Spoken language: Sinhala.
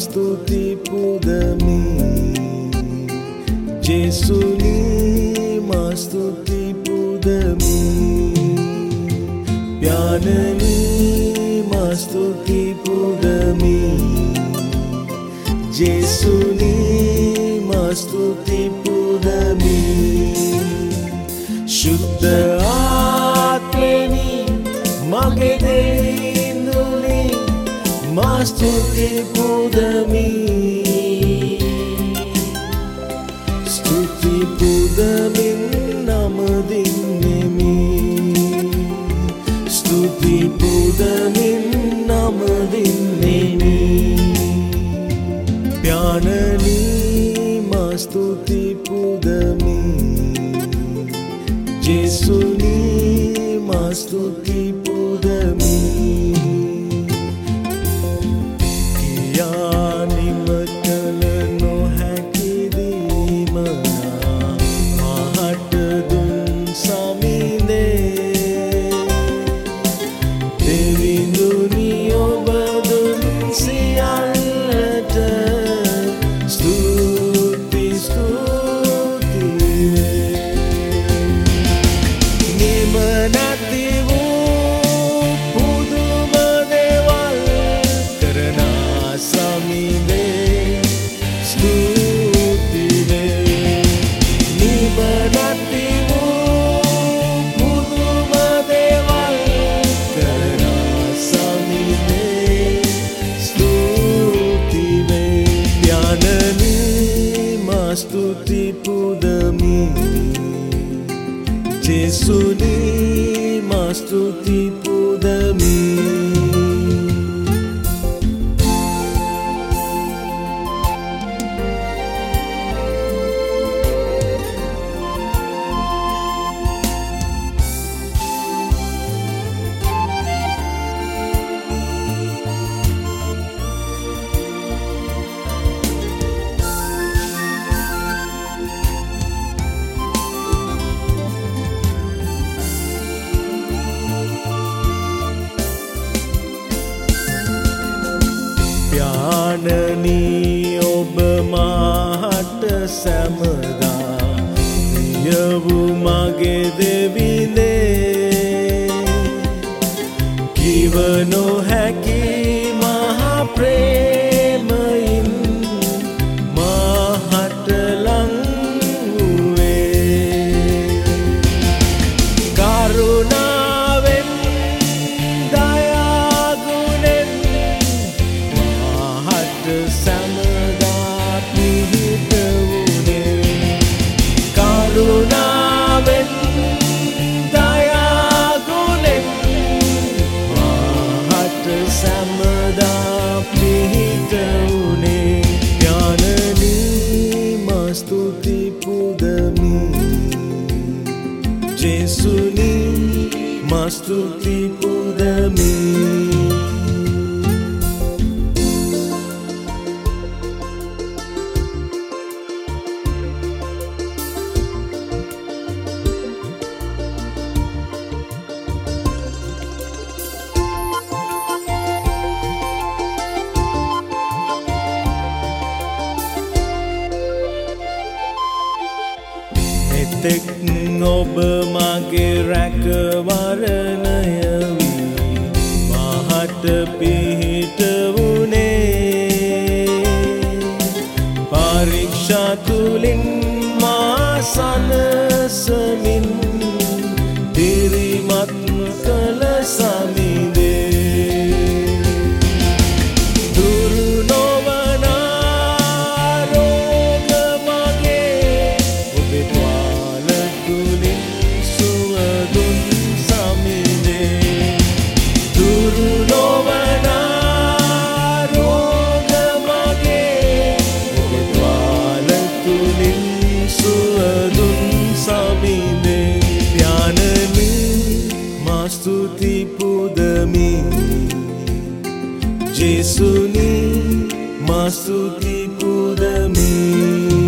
ස්තුති පුදමි ජෙසුනි මස්තුති පුදමි යානනි මස්තුති පුදමි ජෙසුනි මස්තුති පුදමි ශුද්ධ ආත්මෙනි මගේ දෙයින්දුනි මස්තුති පුදමි. ස්තුති පුදමින් නමදින්නෙමි ස්තුති පුදමින් නමදින්නෙමි ප්යානනී මස්තුති පුදමි. ජෙසුනී මස්තුති පුදමි. නැති වූ පුදුම දේවල් කරනා සමිදේ ස්තුතිවේ නිම නැති වූ පුදුම දේවල් කරනා සමිදේ ස්තුතිවේ යානනී මා ස්තුති පුදමි ජෙසුනි මස්තුති පුදමි ප්යානනී ඔබ මාහට සැමදා. නියවූ මගේ දෙවිදේ කිව නොහැකි යානනී මස්තුති පුදමි ජෙසුනි මස්තුති පුදමි එතෙක් ඔබ මගේ රැකවරණයවී මහට පිහිට වුණේ. පරීක්ෂා තුළින් මා ජෙසුනි මා ස්තුති පුදමි